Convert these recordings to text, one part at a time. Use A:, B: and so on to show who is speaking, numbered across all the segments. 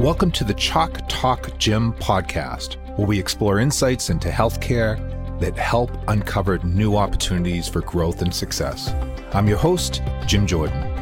A: Welcome to the Chalk Talk Gym podcast, where we explore insights into healthcare that help uncover new opportunities for growth and success. I'm your host, Jim Jordan.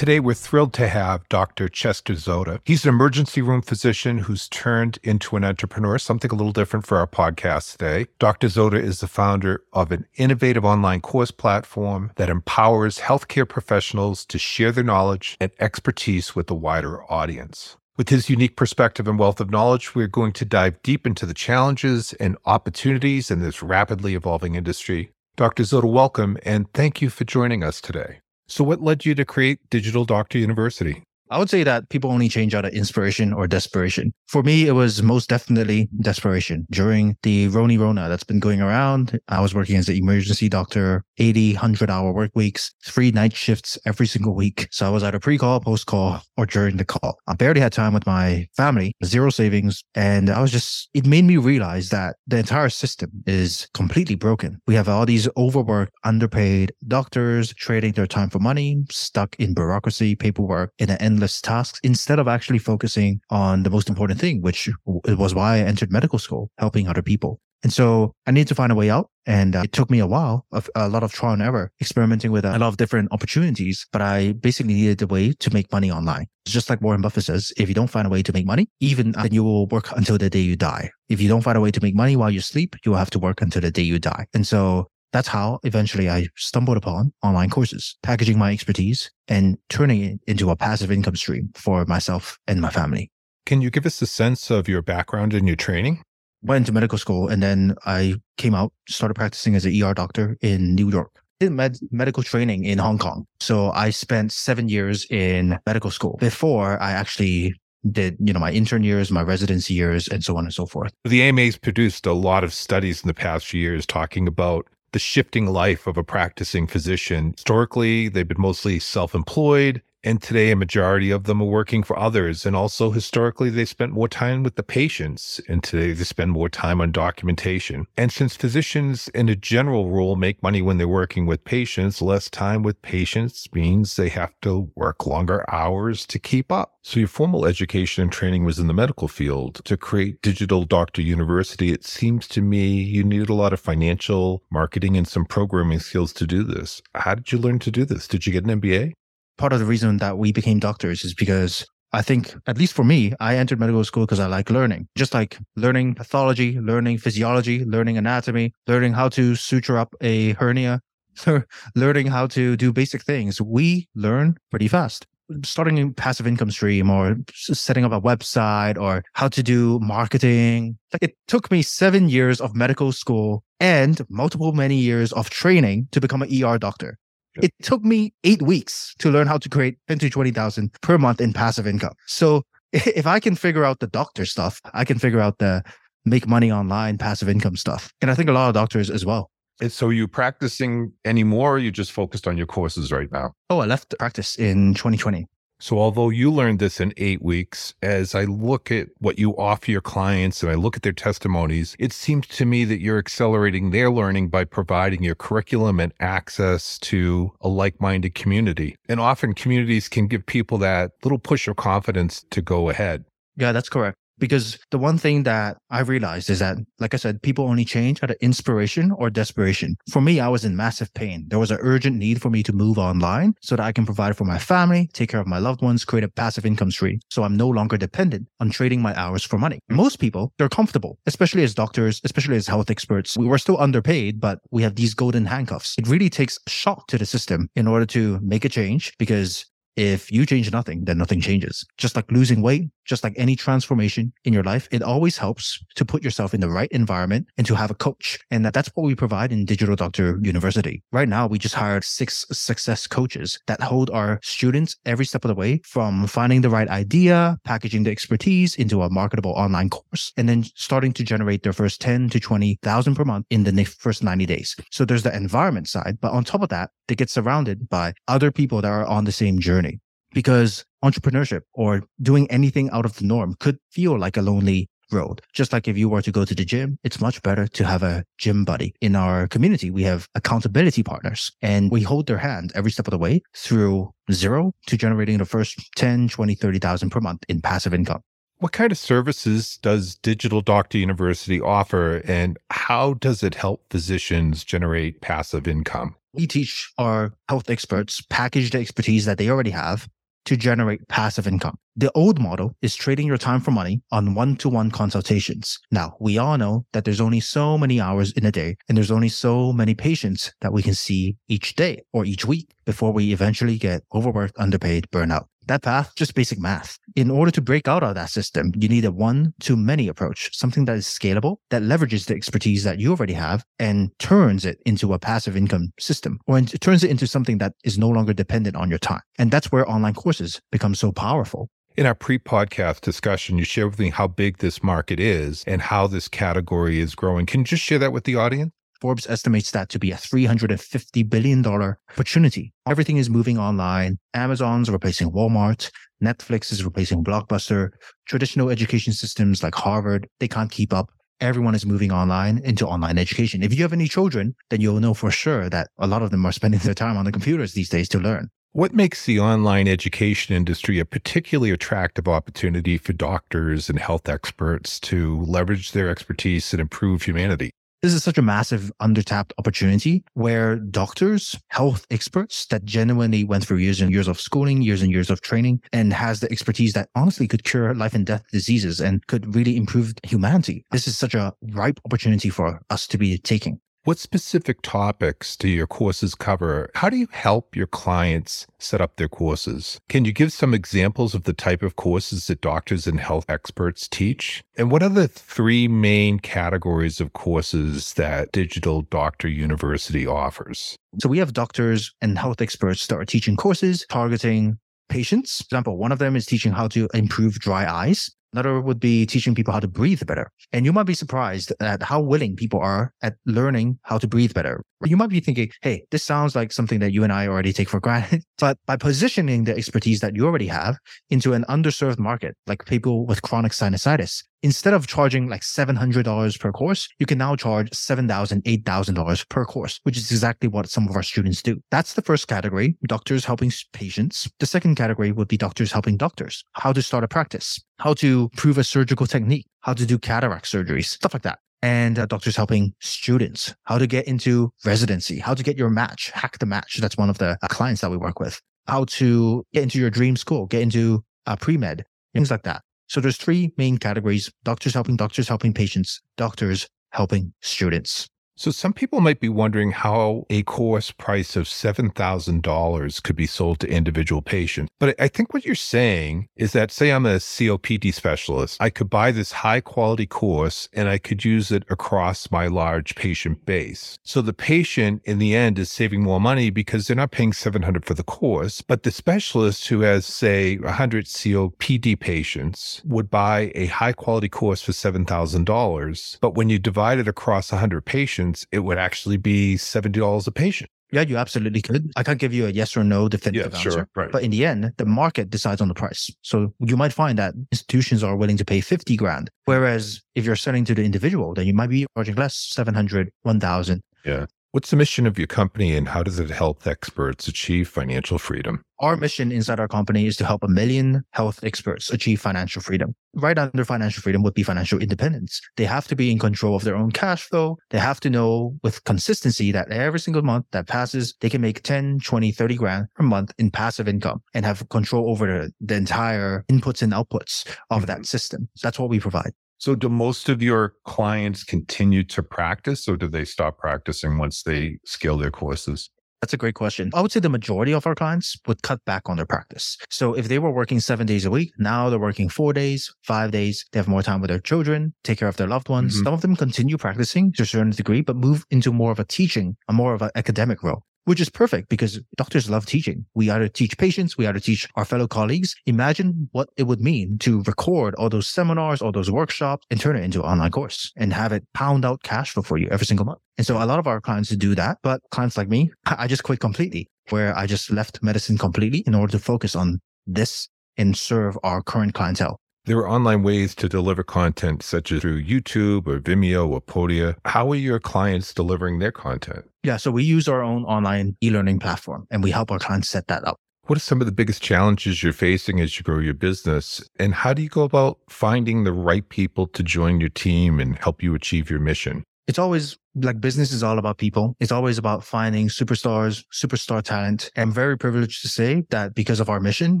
A: Today, we're thrilled to have Dr. Chester Zoda. He's an emergency room physician who's turned into an entrepreneur, something a little different for our podcast today. Dr. Zoda is the founder of an innovative online course platform that empowers healthcare professionals to share their knowledge and expertise with a wider audience. With his unique perspective and wealth of knowledge, we're going to dive deep into the challenges and opportunities in this rapidly evolving industry. Dr. Zoda, welcome and thank you for joining us today. So, what led you to create Digital Doctor University?
B: I would say that people only change out of inspiration or desperation. For me, it was most definitely desperation. During the Roni Rona that's been going around, I was working as an emergency doctor, 80, 100 hour work weeks, three night shifts every single week. So I was either pre-call, post-call, or during the call. I barely had time with my family, zero savings. And I was just, it made me realize that the entire system is completely broken. We have all these overworked, underpaid doctors trading their time for money, stuck in bureaucracy, paperwork, in an endless endless tasks instead of actually focusing on the most important thing, which was why I entered medical school, helping other people. And so I need to find a way out. And uh, it took me a while a lot of trial and error, experimenting with a lot of different opportunities. But I basically needed a way to make money online. Just like Warren Buffett says, if you don't find a way to make money, even then you will work until the day you die. If you don't find a way to make money while you sleep, you will have to work until the day you die. And so that's how eventually I stumbled upon online courses, packaging my expertise and turning it into a passive income stream for myself and my family.
A: Can you give us a sense of your background and your training?
B: Went to medical school and then I came out, started practicing as an ER doctor in New York. Did med- medical training in Hong Kong. So I spent seven years in medical school before I actually did you know my intern years my residency years and so on and so forth
A: the AMA's produced a lot of studies in the past few years talking about the shifting life of a practicing physician. Historically, they've been mostly self employed. And today, a majority of them are working for others. And also, historically, they spent more time with the patients. And today, they spend more time on documentation. And since physicians, in a general rule, make money when they're working with patients, less time with patients means they have to work longer hours to keep up. So, your formal education and training was in the medical field. To create Digital Doctor University, it seems to me you needed a lot of financial, marketing, and some programming skills to do this. How did you learn to do this? Did you get an MBA?
B: Part of the reason that we became doctors is because I think, at least for me, I entered medical school because I like learning, just like learning pathology, learning physiology, learning anatomy, learning how to suture up a hernia, learning how to do basic things. We learn pretty fast. Starting a passive income stream or setting up a website or how to do marketing. It took me seven years of medical school and multiple many years of training to become an ER doctor. It took me eight weeks to learn how to create 10 to 20,000 per month in passive income. So if I can figure out the doctor stuff, I can figure out the make money online passive income stuff. And I think a lot of doctors as well.
A: And so are you practicing anymore or you just focused on your courses right now?
B: Oh, I left practice in 2020.
A: So, although you learned this in eight weeks, as I look at what you offer your clients and I look at their testimonies, it seems to me that you're accelerating their learning by providing your curriculum and access to a like minded community. And often communities can give people that little push of confidence to go ahead.
B: Yeah, that's correct. Because the one thing that I realized is that, like I said, people only change out of inspiration or desperation. For me, I was in massive pain. There was an urgent need for me to move online so that I can provide for my family, take care of my loved ones, create a passive income stream. So I'm no longer dependent on trading my hours for money. Most people, they're comfortable, especially as doctors, especially as health experts. We were still underpaid, but we have these golden handcuffs. It really takes shock to the system in order to make a change because if you change nothing, then nothing changes. Just like losing weight, just like any transformation in your life, it always helps to put yourself in the right environment and to have a coach. And that's what we provide in Digital Doctor University. Right now, we just hired six success coaches that hold our students every step of the way from finding the right idea, packaging the expertise into a marketable online course, and then starting to generate their first 10 to 20,000 per month in the first 90 days. So there's the environment side, but on top of that, they get surrounded by other people that are on the same journey because entrepreneurship or doing anything out of the norm could feel like a lonely road. Just like if you were to go to the gym, it's much better to have a gym buddy. In our community, we have accountability partners and we hold their hand every step of the way through zero to generating the first 10, 20, 30,000 per month in passive income.
A: What kind of services does Digital Doctor University offer and how does it help physicians generate passive income?
B: We teach our health experts package the expertise that they already have to generate passive income. The old model is trading your time for money on one to one consultations. Now, we all know that there's only so many hours in a day and there's only so many patients that we can see each day or each week before we eventually get overworked, underpaid, burnout that path, just basic math. In order to break out of that system, you need a one to many approach, something that is scalable, that leverages the expertise that you already have and turns it into a passive income system, or it turns it into something that is no longer dependent on your time. And that's where online courses become so powerful.
A: In our pre podcast discussion, you shared with me how big this market is and how this category is growing. Can you just share that with the audience?
B: Forbes estimates that to be a $350 billion opportunity. Everything is moving online. Amazon's replacing Walmart. Netflix is replacing Blockbuster. Traditional education systems like Harvard, they can't keep up. Everyone is moving online into online education. If you have any children, then you'll know for sure that a lot of them are spending their time on the computers these days to learn.
A: What makes the online education industry a particularly attractive opportunity for doctors and health experts to leverage their expertise and improve humanity?
B: This is such a massive undertapped opportunity where doctors, health experts that genuinely went through years and years of schooling, years and years of training, and has the expertise that honestly could cure life and death diseases and could really improve humanity. This is such a ripe opportunity for us to be taking.
A: What specific topics do your courses cover? How do you help your clients set up their courses? Can you give some examples of the type of courses that doctors and health experts teach? And what are the three main categories of courses that Digital Doctor University offers?
B: So we have doctors and health experts that are teaching courses targeting patients. For example, one of them is teaching how to improve dry eyes. Another would be teaching people how to breathe better. And you might be surprised at how willing people are at learning how to breathe better. You might be thinking, hey, this sounds like something that you and I already take for granted. But by positioning the expertise that you already have into an underserved market, like people with chronic sinusitis, instead of charging like $700 per course, you can now charge $7,000, $8,000 per course, which is exactly what some of our students do. That's the first category, doctors helping patients. The second category would be doctors helping doctors, how to start a practice, how to prove a surgical technique, how to do cataract surgeries, stuff like that. And uh, doctors helping students, how to get into residency, how to get your match, hack the match. That's one of the uh, clients that we work with. How to get into your dream school, get into uh, pre-med, things like that. So there's three main categories, doctors helping doctors helping patients, doctors helping students.
A: So some people might be wondering how a course price of $7,000 could be sold to individual patients. But I think what you're saying is that say I'm a COPD specialist, I could buy this high quality course and I could use it across my large patient base. So the patient in the end is saving more money because they're not paying $700 for the course, but the specialist who has say 100 COPD patients would buy a high quality course for $7,000. But when you divide it across 100 patients, patients, it would actually be $70 a patient.
B: Yeah, you absolutely could. I can't give you a yes or no definitive yeah, answer. Sure, right. But in the end, the market decides on the price. So you might find that institutions are willing to pay 50 grand. Hmm. Whereas if you're selling to the individual, then you might be charging less, 700, 1000.
A: Yeah. What's the mission of your company and how does it help experts achieve financial freedom?
B: Our mission inside our company is to help a million health experts achieve financial freedom. Right under financial freedom would be financial independence. They have to be in control of their own cash flow. They have to know with consistency that every single month that passes, they can make 10, 20, 30 grand per month in passive income and have control over the, the entire inputs and outputs of mm-hmm. that system. That's what we provide.
A: So, do most of your clients continue to practice or do they stop practicing once they scale their courses?
B: That's a great question. I would say the majority of our clients would cut back on their practice. So if they were working seven days a week, now they're working four days, five days. They have more time with their children, take care of their loved ones. Mm-hmm. Some of them continue practicing to a certain degree, but move into more of a teaching, a more of an academic role which is perfect because doctors love teaching. We either teach patients, we either teach our fellow colleagues. Imagine what it would mean to record all those seminars, all those workshops and turn it into an online course and have it pound out cash flow for you every single month. And so a lot of our clients do that, but clients like me, I just quit completely where I just left medicine completely in order to focus on this and serve our current clientele.
A: There are online ways to deliver content, such as through YouTube or Vimeo or Podia. How are your clients delivering their content?
B: Yeah, so we use our own online e learning platform and we help our clients set that up.
A: What are some of the biggest challenges you're facing as you grow your business? And how do you go about finding the right people to join your team and help you achieve your mission?
B: It's always like business is all about people. It's always about finding superstars, superstar talent. I'm very privileged to say that because of our mission,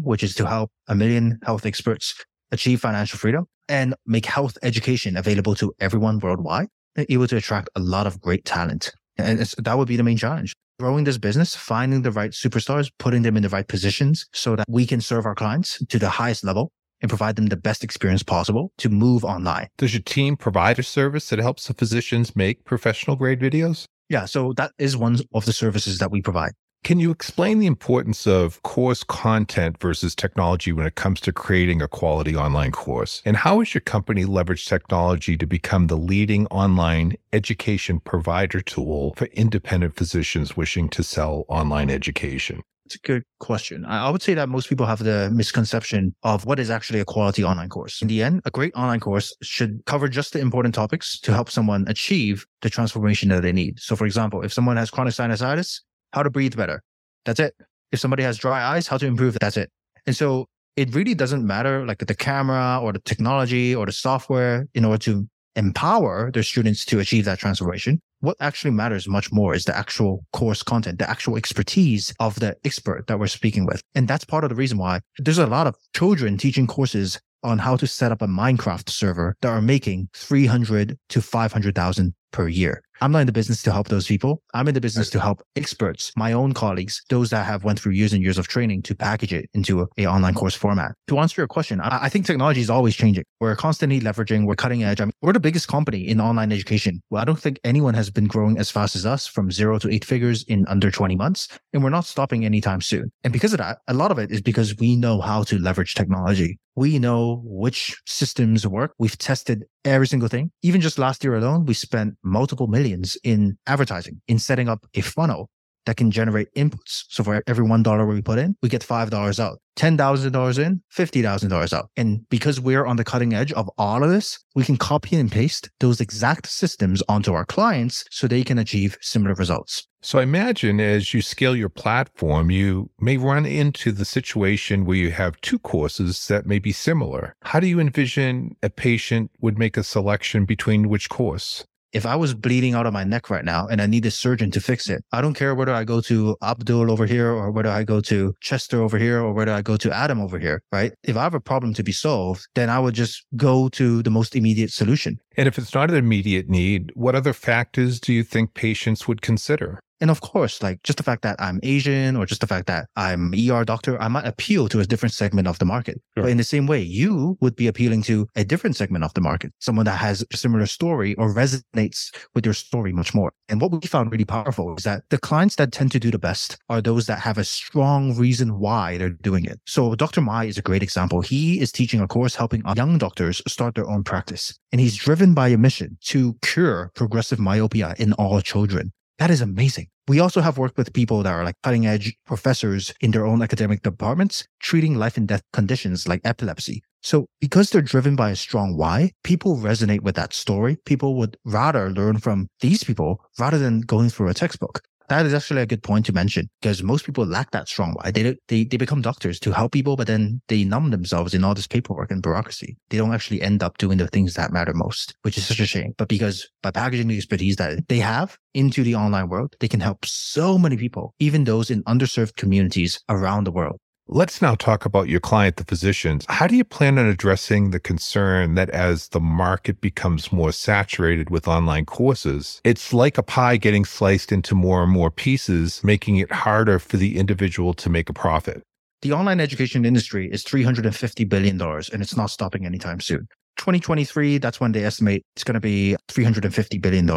B: which is to help a million health experts achieve financial freedom and make health education available to everyone worldwide, they're able to attract a lot of great talent. And that would be the main challenge. Growing this business, finding the right superstars, putting them in the right positions so that we can serve our clients to the highest level and provide them the best experience possible to move online.
A: Does your team provide a service that helps the physicians make professional grade videos?
B: Yeah, so that is one of the services that we provide.
A: Can you explain the importance of course content versus technology when it comes to creating a quality online course? And how has your company leveraged technology to become the leading online education provider tool for independent physicians wishing to sell online education?
B: It's a good question. I would say that most people have the misconception of what is actually a quality online course. In the end, a great online course should cover just the important topics to help someone achieve the transformation that they need. So, for example, if someone has chronic sinusitis, how to breathe better. That's it. If somebody has dry eyes, how to improve. That's it. And so it really doesn't matter like the camera or the technology or the software in order to empower their students to achieve that transformation. What actually matters much more is the actual course content, the actual expertise of the expert that we're speaking with. And that's part of the reason why there's a lot of children teaching courses on how to set up a Minecraft server that are making 300 to 500,000 per year. I'm not in the business to help those people. I'm in the business to help experts, my own colleagues, those that have went through years and years of training to package it into a, a online course format. To answer your question, I, I, think technology is always changing. We're constantly leveraging, we're cutting edge. I mean, we're the biggest company in online education. Well, I don't think anyone has been growing as fast as us from zero to eight figures in under 20 months. And we're not stopping anytime soon. And because of that, a lot of it is because we know how to leverage technology. We know which systems work. We've tested every single thing. Even just last year alone, we spent multiple millions in advertising, in setting up a funnel that can generate inputs. So for every $1 we put in, we get $5 out. $10,000 in, $50,000 out. And because we're on the cutting edge of all of this, we can copy and paste those exact systems onto our clients so they can achieve similar results.
A: So I imagine as you scale your platform, you may run into the situation where you have two courses that may be similar. How do you envision a patient would make a selection between which course?
B: If I was bleeding out of my neck right now and I need a surgeon to fix it, I don't care whether I go to Abdul over here or whether I go to Chester over here or whether I go to Adam over here, right? If I have a problem to be solved, then I would just go to the most immediate solution.
A: And if it's not an immediate need, what other factors do you think patients would consider?
B: And of course, like just the fact that I'm Asian or just the fact that I'm ER doctor, I might appeal to a different segment of the market. Sure. But in the same way, you would be appealing to a different segment of the market, someone that has a similar story or resonates with your story much more. And what we found really powerful is that the clients that tend to do the best are those that have a strong reason why they're doing it. So Dr. Mai is a great example. He is teaching a course helping young doctors start their own practice. And he's driven by a mission to cure progressive myopia in all children. That is amazing. We also have worked with people that are like cutting edge professors in their own academic departments, treating life and death conditions like epilepsy. So because they're driven by a strong why, people resonate with that story. People would rather learn from these people rather than going through a textbook that is actually a good point to mention because most people lack that strong why. They, they, they become doctors to help people, but then they numb themselves in all this paperwork and bureaucracy. They don't actually end up doing the things that matter most, which is such a shame. But because by packaging the expertise that they have into the online world, they can help so many people, even those in underserved communities around the world.
A: Let's now talk about your client, the physicians. How do you plan on addressing the concern that as the market becomes more saturated with online courses, it's like a pie getting sliced into more and more pieces, making it harder for the individual to make a profit?
B: The online education industry is $350 billion and it's not stopping anytime soon. 2023, that's when they estimate it's going to be $350 billion.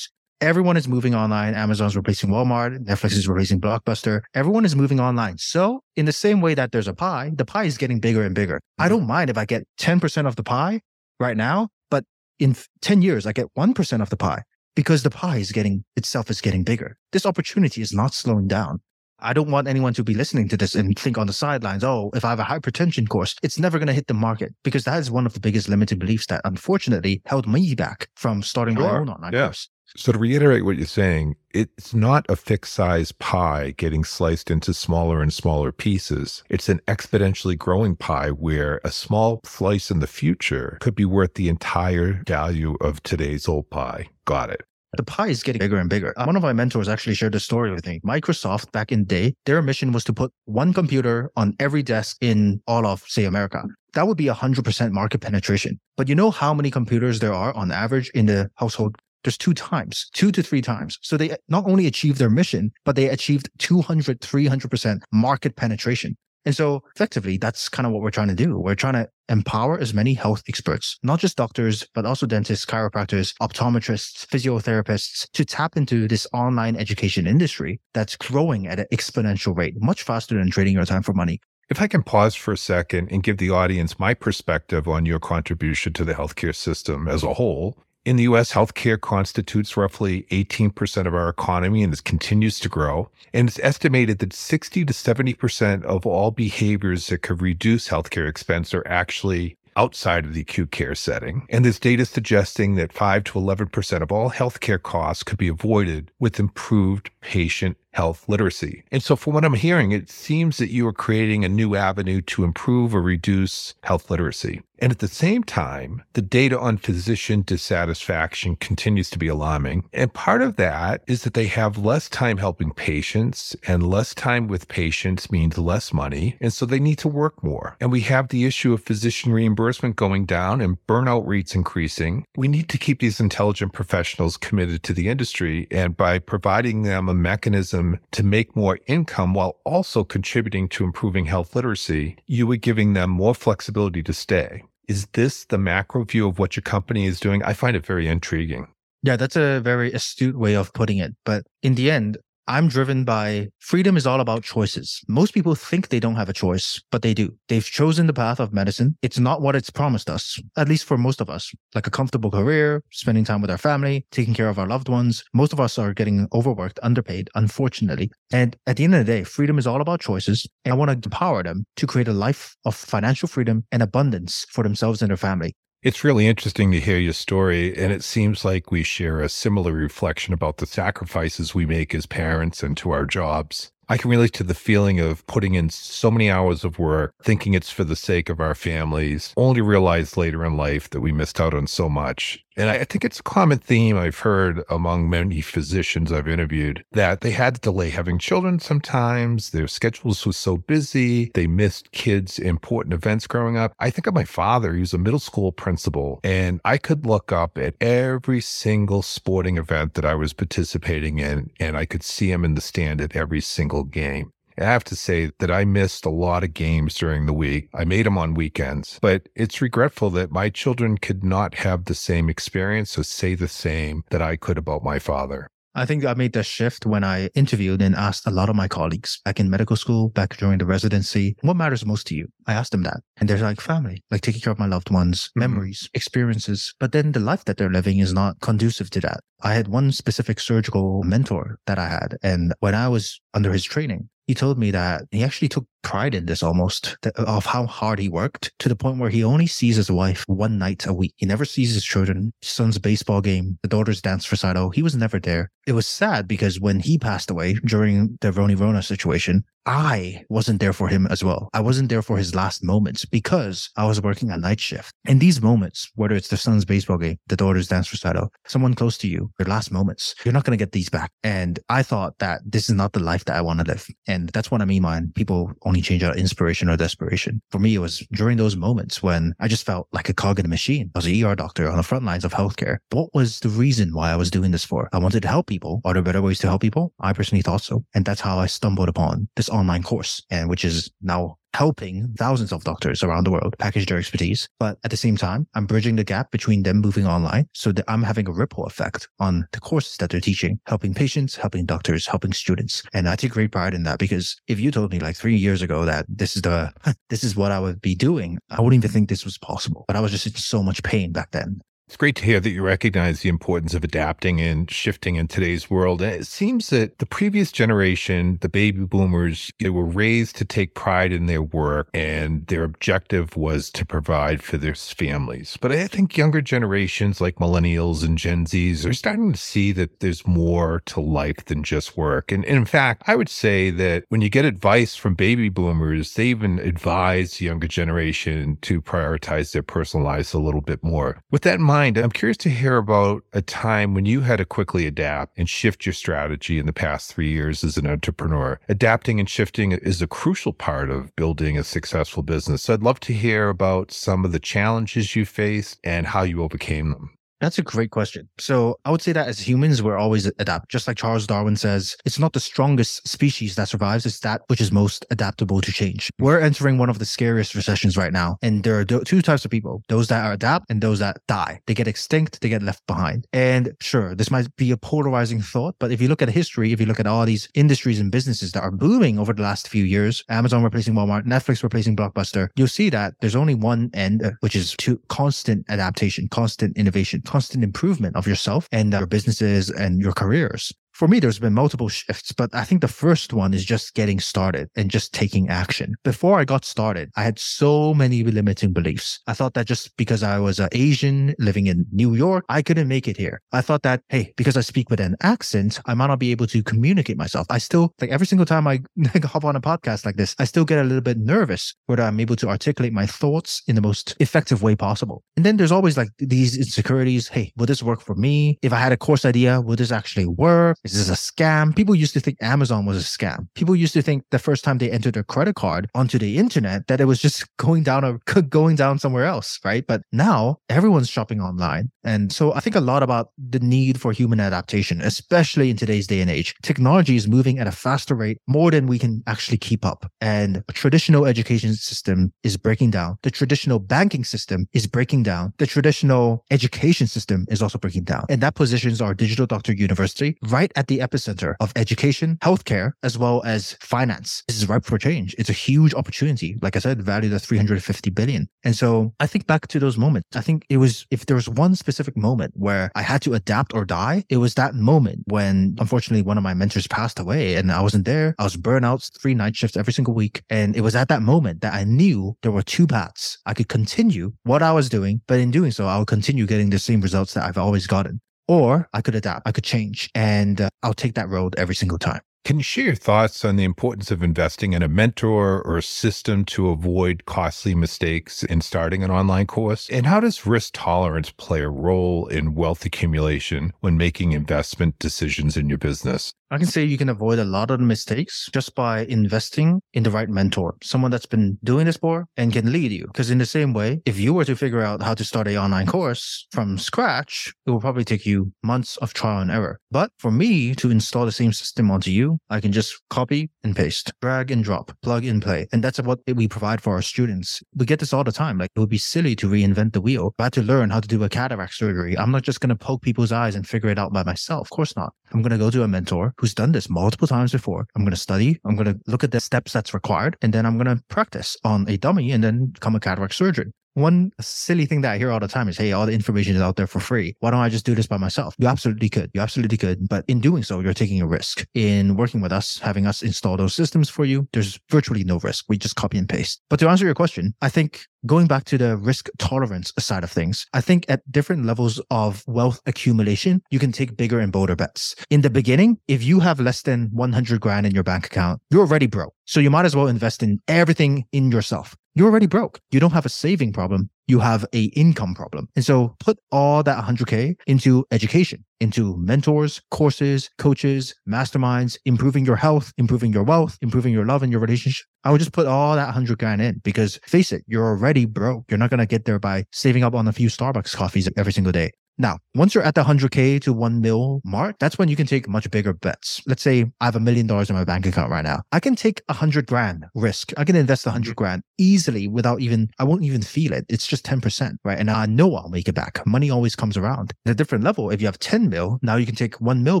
B: Everyone is moving online. Amazon's replacing Walmart. Netflix is replacing Blockbuster. Everyone is moving online. So, in the same way that there's a pie, the pie is getting bigger and bigger. I mm-hmm. don't mind if I get 10% of the pie right now, but in 10 years, I get 1% of the pie because the pie is getting itself is getting bigger. This opportunity is not slowing down. I don't want anyone to be listening to this and think on the sidelines, oh, if I have a hypertension course, it's never going to hit the market because that is one of the biggest limiting beliefs that unfortunately held me back from starting sure. my own online yeah. course.
A: So, to reiterate what you're saying, it's not a fixed size pie getting sliced into smaller and smaller pieces. It's an exponentially growing pie where a small slice in the future could be worth the entire value of today's old pie. Got it.
B: The pie is getting bigger and bigger. One of my mentors actually shared the story with me. Microsoft back in the day, their mission was to put one computer on every desk in all of, say, America. That would be 100% market penetration. But you know how many computers there are on average in the household? There's two times, two to three times. So they not only achieved their mission, but they achieved 200, 300% market penetration. And so effectively, that's kind of what we're trying to do. We're trying to empower as many health experts, not just doctors, but also dentists, chiropractors, optometrists, physiotherapists to tap into this online education industry that's growing at an exponential rate, much faster than trading your time for money.
A: If I can pause for a second and give the audience my perspective on your contribution to the healthcare system as a whole, in the US, healthcare constitutes roughly 18% of our economy and it continues to grow. And it's estimated that 60 to 70% of all behaviors that could reduce healthcare expense are actually outside of the acute care setting. And there's data suggesting that 5 to 11% of all healthcare costs could be avoided with improved patient health literacy. And so, from what I'm hearing, it seems that you are creating a new avenue to improve or reduce health literacy. And at the same time, the data on physician dissatisfaction continues to be alarming. And part of that is that they have less time helping patients, and less time with patients means less money. And so they need to work more. And we have the issue of physician reimbursement going down and burnout rates increasing. We need to keep these intelligent professionals committed to the industry. And by providing them a mechanism to make more income while also contributing to improving health literacy, you were giving them more flexibility to stay. Is this the macro view of what your company is doing? I find it very intriguing.
B: Yeah, that's a very astute way of putting it. But in the end, I'm driven by freedom is all about choices. Most people think they don't have a choice, but they do. They've chosen the path of medicine. It's not what it's promised us, at least for most of us, like a comfortable career, spending time with our family, taking care of our loved ones. Most of us are getting overworked, underpaid, unfortunately. And at the end of the day, freedom is all about choices. And I want to empower them to create a life of financial freedom and abundance for themselves and their family.
A: It's really interesting to hear your story. And it seems like we share a similar reflection about the sacrifices we make as parents and to our jobs. I can relate to the feeling of putting in so many hours of work, thinking it's for the sake of our families, only realize later in life that we missed out on so much. And I think it's a common theme I've heard among many physicians I've interviewed that they had to delay having children sometimes. Their schedules were so busy. They missed kids' important events growing up. I think of my father. He was a middle school principal, and I could look up at every single sporting event that I was participating in, and I could see him in the stand at every single game. I have to say that I missed a lot of games during the week. I made them on weekends, but it's regretful that my children could not have the same experience or say the same that I could about my father.
B: I think I made that shift when I interviewed and asked a lot of my colleagues back in medical school, back during the residency, what matters most to you? I asked them that. And they're like family, like taking care of my loved ones, mm-hmm. memories, experiences. But then the life that they're living is not conducive to that. I had one specific surgical mentor that I had. And when I was under his training, he told me that he actually took pride in this almost of how hard he worked to the point where he only sees his wife one night a week. He never sees his children, his son's baseball game, the daughter's dance recital. He was never there. It was sad because when he passed away during the Roni Rona situation, I wasn't there for him as well. I wasn't there for his last moments because I was working a night shift. And these moments, whether it's the son's baseball game, the daughter's dance recital, someone close to you, your last moments, you're not going to get these back. And I thought that this is not the life that I want to live. And that's what I mean by people only change out inspiration or desperation. For me, it was during those moments when I just felt like a cog in a machine. I was an ER doctor on the front lines of healthcare. What was the reason why I was doing this for? I wanted to help people. Are there better ways to help people? I personally thought so. And that's how I stumbled upon this online course, and which is now helping thousands of doctors around the world package their expertise. But at the same time, I'm bridging the gap between them moving online so that I'm having a ripple effect on the courses that they're teaching, helping patients, helping doctors, helping students. And I take great pride in that because if you told me like three years ago that this is the, this is what I would be doing, I wouldn't even think this was possible. But I was just in so much pain back then.
A: It's great to hear that you recognize the importance of adapting and shifting in today's world. And it seems that the previous generation, the baby boomers, they were raised to take pride in their work and their objective was to provide for their families. But I think younger generations like millennials and Gen Zs are starting to see that there's more to life than just work. And, in fact, I would say that when you get advice from baby boomers, they even advise the younger generation to prioritize their personal lives a little bit more. With that in mind, mind, I'm curious to hear about a time when you had to quickly adapt and shift your strategy in the past three years as an entrepreneur. Adapting and shifting is a crucial part of building a successful business. So I'd love to hear about some of the challenges you faced and how you overcame them.
B: That's a great question. So I would say that as humans, we're always adapt. Just like Charles Darwin says, it's not the strongest species that survives, it's that which is most adaptable to change. We're entering one of the scariest recessions right now. And there are two types of people, those that are adapt and those that die. They get extinct, they get left behind. And sure, this might be a polarizing thought, but if you look at history, if you look at all these industries and businesses that are booming over the last few years, Amazon replacing Walmart, Netflix replacing Blockbuster, you'll see that there's only one end, uh, which is to constant adaptation, constant innovation constant improvement of yourself and uh, your businesses and your careers for me, there's been multiple shifts, but I think the first one is just getting started and just taking action. Before I got started, I had so many limiting beliefs. I thought that just because I was an Asian living in New York, I couldn't make it here. I thought that, hey, because I speak with an accent, I might not be able to communicate myself. I still, like every single time I hop on a podcast like this, I still get a little bit nervous whether I'm able to articulate my thoughts in the most effective way possible. And then there's always like these insecurities. Hey, will this work for me? If I had a course idea, will this actually work? Is this a scam? People used to think Amazon was a scam. People used to think the first time they entered their credit card onto the internet that it was just going down going down somewhere else, right? But now everyone's shopping online. And so I think a lot about the need for human adaptation, especially in today's day and age. Technology is moving at a faster rate, more than we can actually keep up. And a traditional education system is breaking down. The traditional banking system is breaking down. The traditional education system is also breaking down. And that positions our Digital Doctor University right at the epicenter of education, healthcare, as well as finance. This is ripe for change. It's a huge opportunity. Like I said, valued at 350 billion. And so I think back to those moments. I think it was, if there was one specific moment where I had to adapt or die, it was that moment when unfortunately one of my mentors passed away and I wasn't there. I was burnout, three night shifts every single week. And it was at that moment that I knew there were two paths. I could continue what I was doing, but in doing so, I would continue getting the same results that I've always gotten or I could adapt, I could change, and uh, I'll take that road every single time.
A: Can you share your thoughts on the importance of investing in a mentor or a system to avoid costly mistakes in starting an online course? And how does risk tolerance play a role in wealth accumulation when making investment decisions in your business?
B: I can say you can avoid a lot of mistakes just by investing in the right mentor, someone that's been doing this for and can lead you. Because in the same way, if you were to figure out how to start a online course from scratch, it will probably take you months of trial and error. But for me to install the same system onto you, I can just copy and paste, drag and drop, plug and play. And that's what we provide for our students. We get this all the time. Like it would be silly to reinvent the wheel. If I had to learn how to do a cataract surgery, I'm not just going to poke people's eyes and figure it out by myself. Of course not. I'm going to go to a mentor who's done this multiple times before. I'm going to study. I'm going to look at the steps that's required. And then I'm going to practice on a dummy and then become a cataract surgeon. One silly thing that I hear all the time is, hey, all the information is out there for free. Why don't I just do this by myself? You absolutely could. You absolutely could. But in doing so, you're taking a risk. In working with us, having us install those systems for you, there's virtually no risk. We just copy and paste. But to answer your question, I think going back to the risk tolerance side of things, I think at different levels of wealth accumulation, you can take bigger and bolder bets. In the beginning, if you have less than 100 grand in your bank account, you're already broke. So you might as well invest in everything in yourself you're already broke. You don't have a saving problem. You have a income problem. And so put all that 100K into education, into mentors, courses, coaches, masterminds, improving your health, improving your wealth, improving your love and your relationship. I would just put all that 100 grand in because face it, you're already broke. You're not going to get there by saving up on a few Starbucks coffees every single day. Now, once you're at the 100K to 1 mil mark, that's when you can take much bigger bets. Let's say I have a million dollars in my bank account right now. I can take a 100 grand risk. I can invest a 100 mm-hmm. grand easily without even, I won't even feel it. It's just 10%, right? And I know I'll make it back. Money always comes around. At a different level, if you have 10 mil, now you can take 1 mil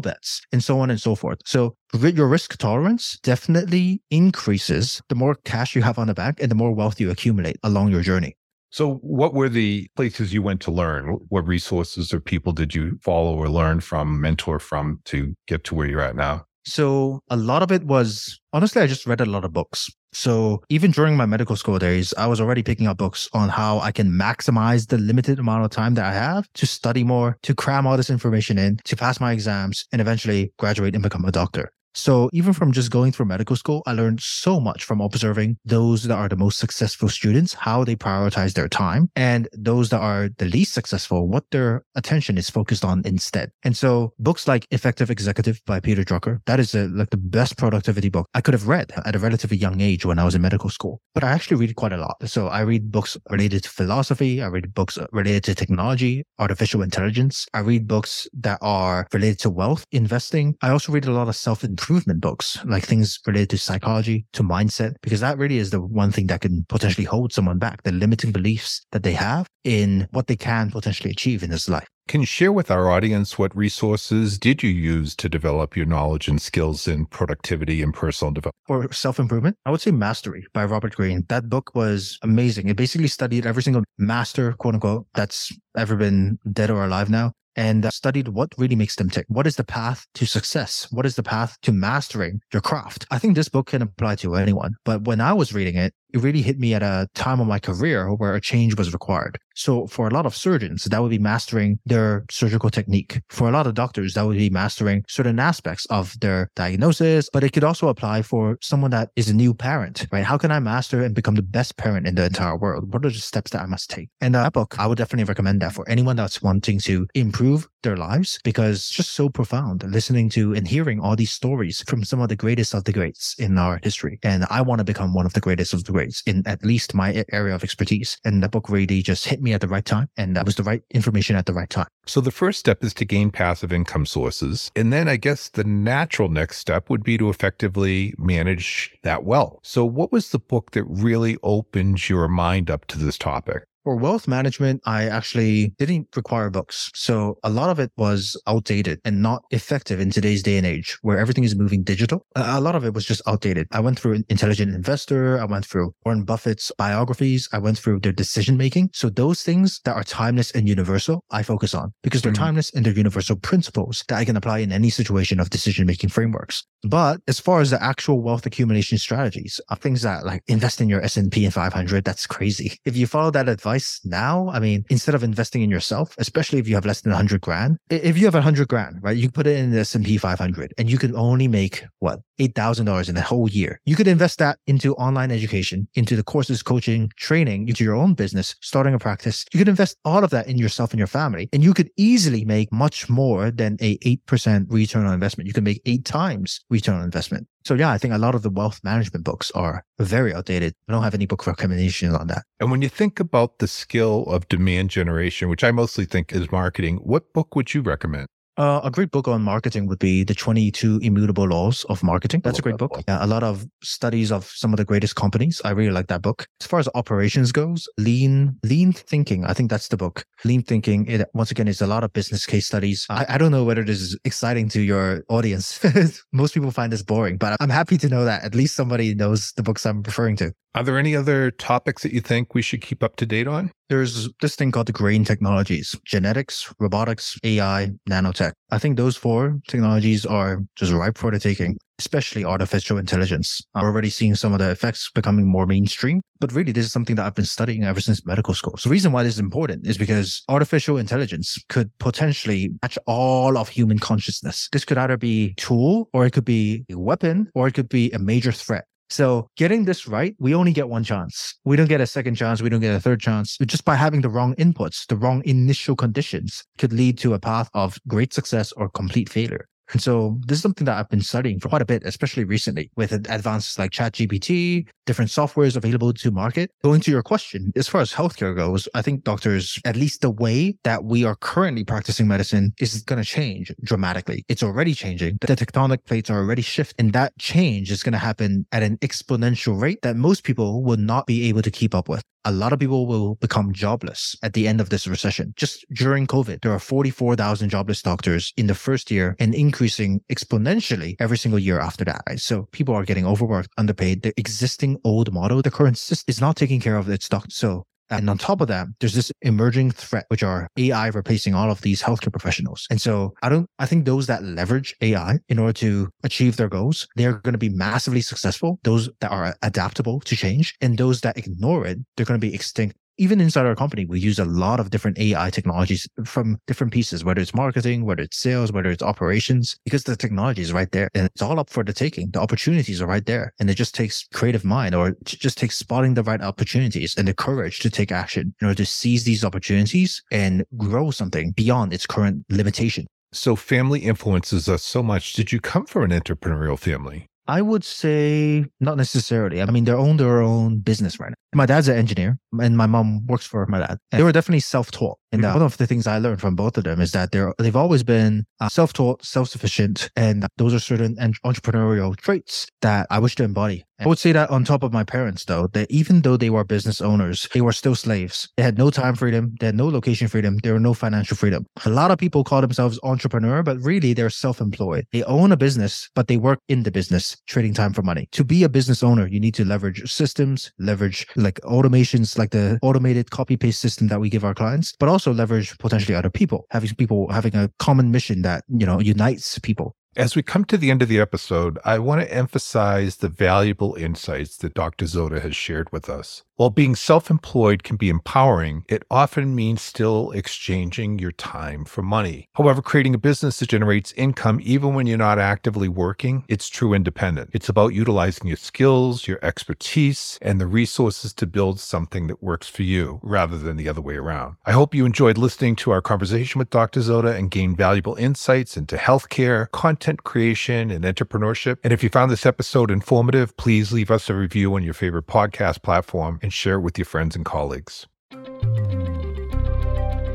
B: bets and so on and so forth. So your risk tolerance definitely increases the more cash you have on the bank and the more wealth you accumulate along your journey.
A: So, what were the places you went to learn? What resources or people did you follow or learn from, mentor from to get to where you're at now?
B: So, a lot of it was honestly, I just read a lot of books. So, even during my medical school days, I was already picking up books on how I can maximize the limited amount of time that I have to study more, to cram all this information in, to pass my exams, and eventually graduate and become a doctor. So even from just going through medical school, I learned so much from observing those that are the most successful students, how they prioritize their time, and those that are the least successful, what their attention is focused on instead. And so books like Effective Executive by Peter Drucker, that is a, like the best productivity book I could have read at a relatively young age when I was in medical school. But I actually read quite a lot. So I read books related to philosophy. I read books related to technology, artificial intelligence. I read books that are related to wealth investing. I also read a lot of self improvement books, like things related to psychology, to mindset, because that really is the one thing that can potentially hold someone back, the limiting beliefs that they have in what they can potentially achieve in this life.
A: Can you share with our audience what resources did you use to develop your knowledge and skills in productivity and personal development?
B: For self improvement, I would say Mastery by Robert Greene. That book was amazing. It basically studied every single master, quote unquote, that's ever been dead or alive now and uh, studied what really makes them tick. What is the path to success? What is the path to mastering your craft? I think this book can apply to anyone. But when I was reading it, it really hit me at a time of my career where a change was required. So for a lot of surgeons, that would be mastering their surgical technique. For a lot of doctors, that would be mastering certain aspects of their diagnosis, but it could also apply for someone that is a new parent, right? How can I master and become the best parent in the entire world? What are the steps that I must take? And uh, that book, I would definitely recommend that for anyone that's wanting to improve their lives because it's just so profound listening to and hearing all these stories from some of the greatest of the greats in our history. And I want to become one of the greatest of the greats in at least my area of expertise. And the book really just hit me at the right time and that was the right information at the right time.
A: So the first step is to gain passive income sources. And then I guess the natural next step would be to effectively manage that well. So what was the book that really opened your mind up to this topic?
B: For wealth management, I actually didn't require books. So a lot of it was outdated and not effective in today's day and age where everything is moving digital. A lot of it was just outdated. I went through Intelligent Investor. I went through Warren Buffett's biographies. I went through their decision making. So those things that are timeless and universal, I focus on because they're mm-hmm. timeless and they're universal principles that I can apply in any situation of decision making frameworks. But as far as the actual wealth accumulation strategies, are things that like invest in your S&P and 500, that's crazy. If you follow that advice, advice now. I mean, instead of investing in yourself, especially if you have less than 100 grand, if you have 100 grand, right, you put it in the S&P 500 and you can only make what, $8,000 in a whole year. You could invest that into online education, into the courses, coaching, training, into your own business, starting a practice. You could invest all of that in yourself and your family, and you could easily make much more than a 8% return on investment. You can make eight times return on investment. So yeah, I think a lot of the wealth management books are very outdated. I don't have any book recommendations on that.
A: And when you think about the skill of demand generation, which I mostly think is marketing, what book would you recommend?
B: Uh, a great book on marketing would be The 22 Immutable Laws of Marketing. That's a great book. Yeah, a lot of studies of some of the greatest companies. I really like that book. As far as operations goes, lean, lean thinking. I think that's the book. Lean thinking. It, once again, is a lot of business case studies. I, I don't know whether this is exciting to your audience. Most people find this boring, but I'm happy to know that at least somebody knows the books I'm referring to.
A: Are there any other topics that you think we should keep up to date on?
B: There's this thing called the GRAIN technologies, genetics, robotics, AI, nanotech. I think those four technologies are just ripe for the taking, especially artificial intelligence. I'm already seeing some of the effects becoming more mainstream, but really this is something that I've been studying ever since medical school. So the reason why this is important is because artificial intelligence could potentially match all of human consciousness. This could either be tool or it could be a weapon or it could be a major threat. So getting this right, we only get one chance. We don't get a second chance. We don't get a third chance. Just by having the wrong inputs, the wrong initial conditions could lead to a path of great success or complete failure. And so this is something that I've been studying for quite a bit, especially recently with advances like ChatGPT, different softwares available to market. Going to your question, as far as healthcare goes, I think doctors, at least the way that we are currently practicing medicine is going to change dramatically. It's already changing. The tectonic plates are already shifting and that change is going to happen at an exponential rate that most people will not be able to keep up with a lot of people will become jobless at the end of this recession. Just during COVID, there are 44,000 jobless doctors in the first year and increasing exponentially every single year after that. So people are getting overworked, underpaid. The existing old model, the current system is not taking care of its doctors. So And on top of that, there's this emerging threat, which are AI replacing all of these healthcare professionals. And so I don't, I think those that leverage AI in order to achieve their goals, they're going to be massively successful. Those that are adaptable to change and those that ignore it, they're going to be extinct even inside our company, we use a lot of different AI technologies from different pieces, whether it's marketing, whether it's sales, whether it's operations, because the technology is right there and it's all up for the taking. The opportunities are right there. And it just takes creative mind or it just takes spotting the right opportunities and the courage to take action in order to seize these opportunities and grow something beyond its current limitation.
A: So family influences us so much. Did you come from an entrepreneurial family?
B: I would say not necessarily. I mean, they own their own business right now. My dad's an engineer and my mom works for my dad. And they were definitely self-taught. And mm-hmm. one of the things I learned from both of them is that they're, they've always been uh, self-taught, self-sufficient. And those are certain entrepreneurial traits that I wish to embody. I would say that on top of my parents, though, that even though they were business owners, they were still slaves. They had no time freedom. They had no location freedom. There were no financial freedom. A lot of people call themselves entrepreneur, but really they're self-employed. They own a business, but they work in the business, trading time for money. To be a business owner, you need to leverage systems, leverage like automations, like the automated copy paste system that we give our clients, but also leverage potentially other people, having people having a common mission that, you know, unites people.
A: As we come to the end of the episode, I want to emphasize the valuable insights that Dr. Zoda has shared with us. While being self employed can be empowering, it often means still exchanging your time for money. However, creating a business that generates income even when you're not actively working, it's true independent. It's about utilizing your skills, your expertise, and the resources to build something that works for you rather than the other way around. I hope you enjoyed listening to our conversation with Dr. Zoda and gained valuable insights into healthcare, content creation, and entrepreneurship. And if you found this episode informative, please leave us a review on your favorite podcast platform and share it with your friends and colleagues.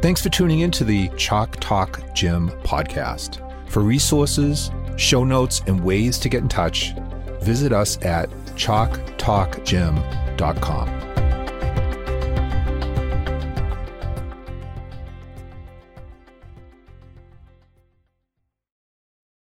A: Thanks for tuning in to the Chalk Talk Gym podcast. For resources, show notes, and ways to get in touch, visit us at chalktalkgym.com.